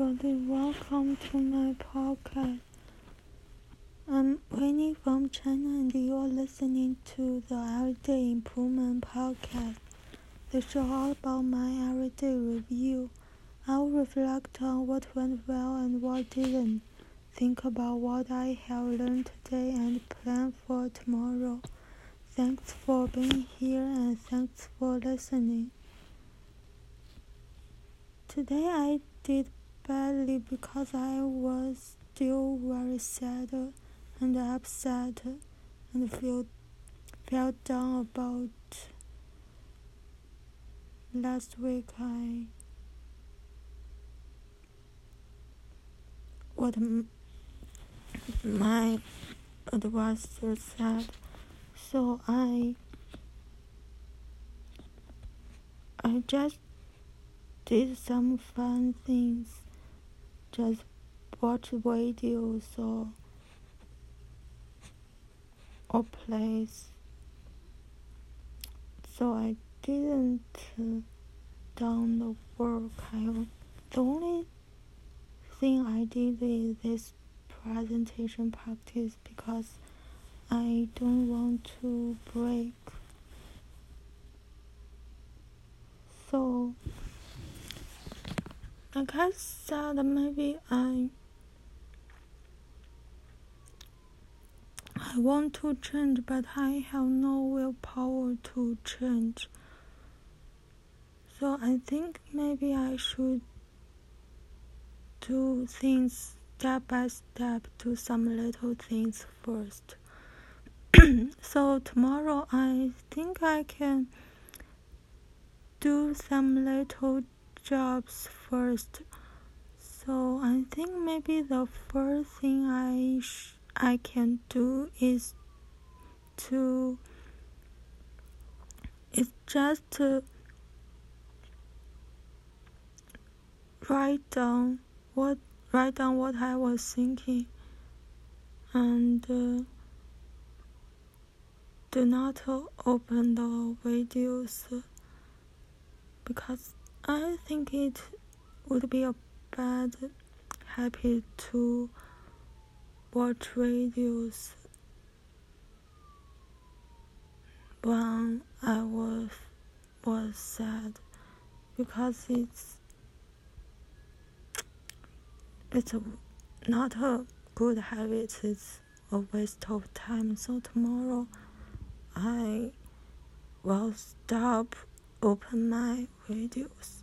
everybody, welcome to my podcast. I'm Winnie from China, and you're listening to the Everyday Improvement Podcast, the show all about my everyday review. I'll reflect on what went well and what didn't, think about what I have learned today, and plan for tomorrow. Thanks for being here, and thanks for listening. Today I did badly because I was still very sad and upset and feel felt down about last week I what my advisor said. So I I just did some fun things, just watch videos or or plays. So I didn't done the work. I, the only thing I did is this presentation practice because I don't want to break. So I said, maybe I I want to change, but I have no willpower to change. So I think maybe I should do things step by step, do some little things first. so tomorrow I think I can do some little jobs first. So I think maybe the first thing I I can do is to is just to write down what write down what I was thinking and uh, do not open the videos because I think it would be a bad habit to watch videos when I was was sad because it's it's a, not a good habit. It's a waste of time. So tomorrow I will stop open my videos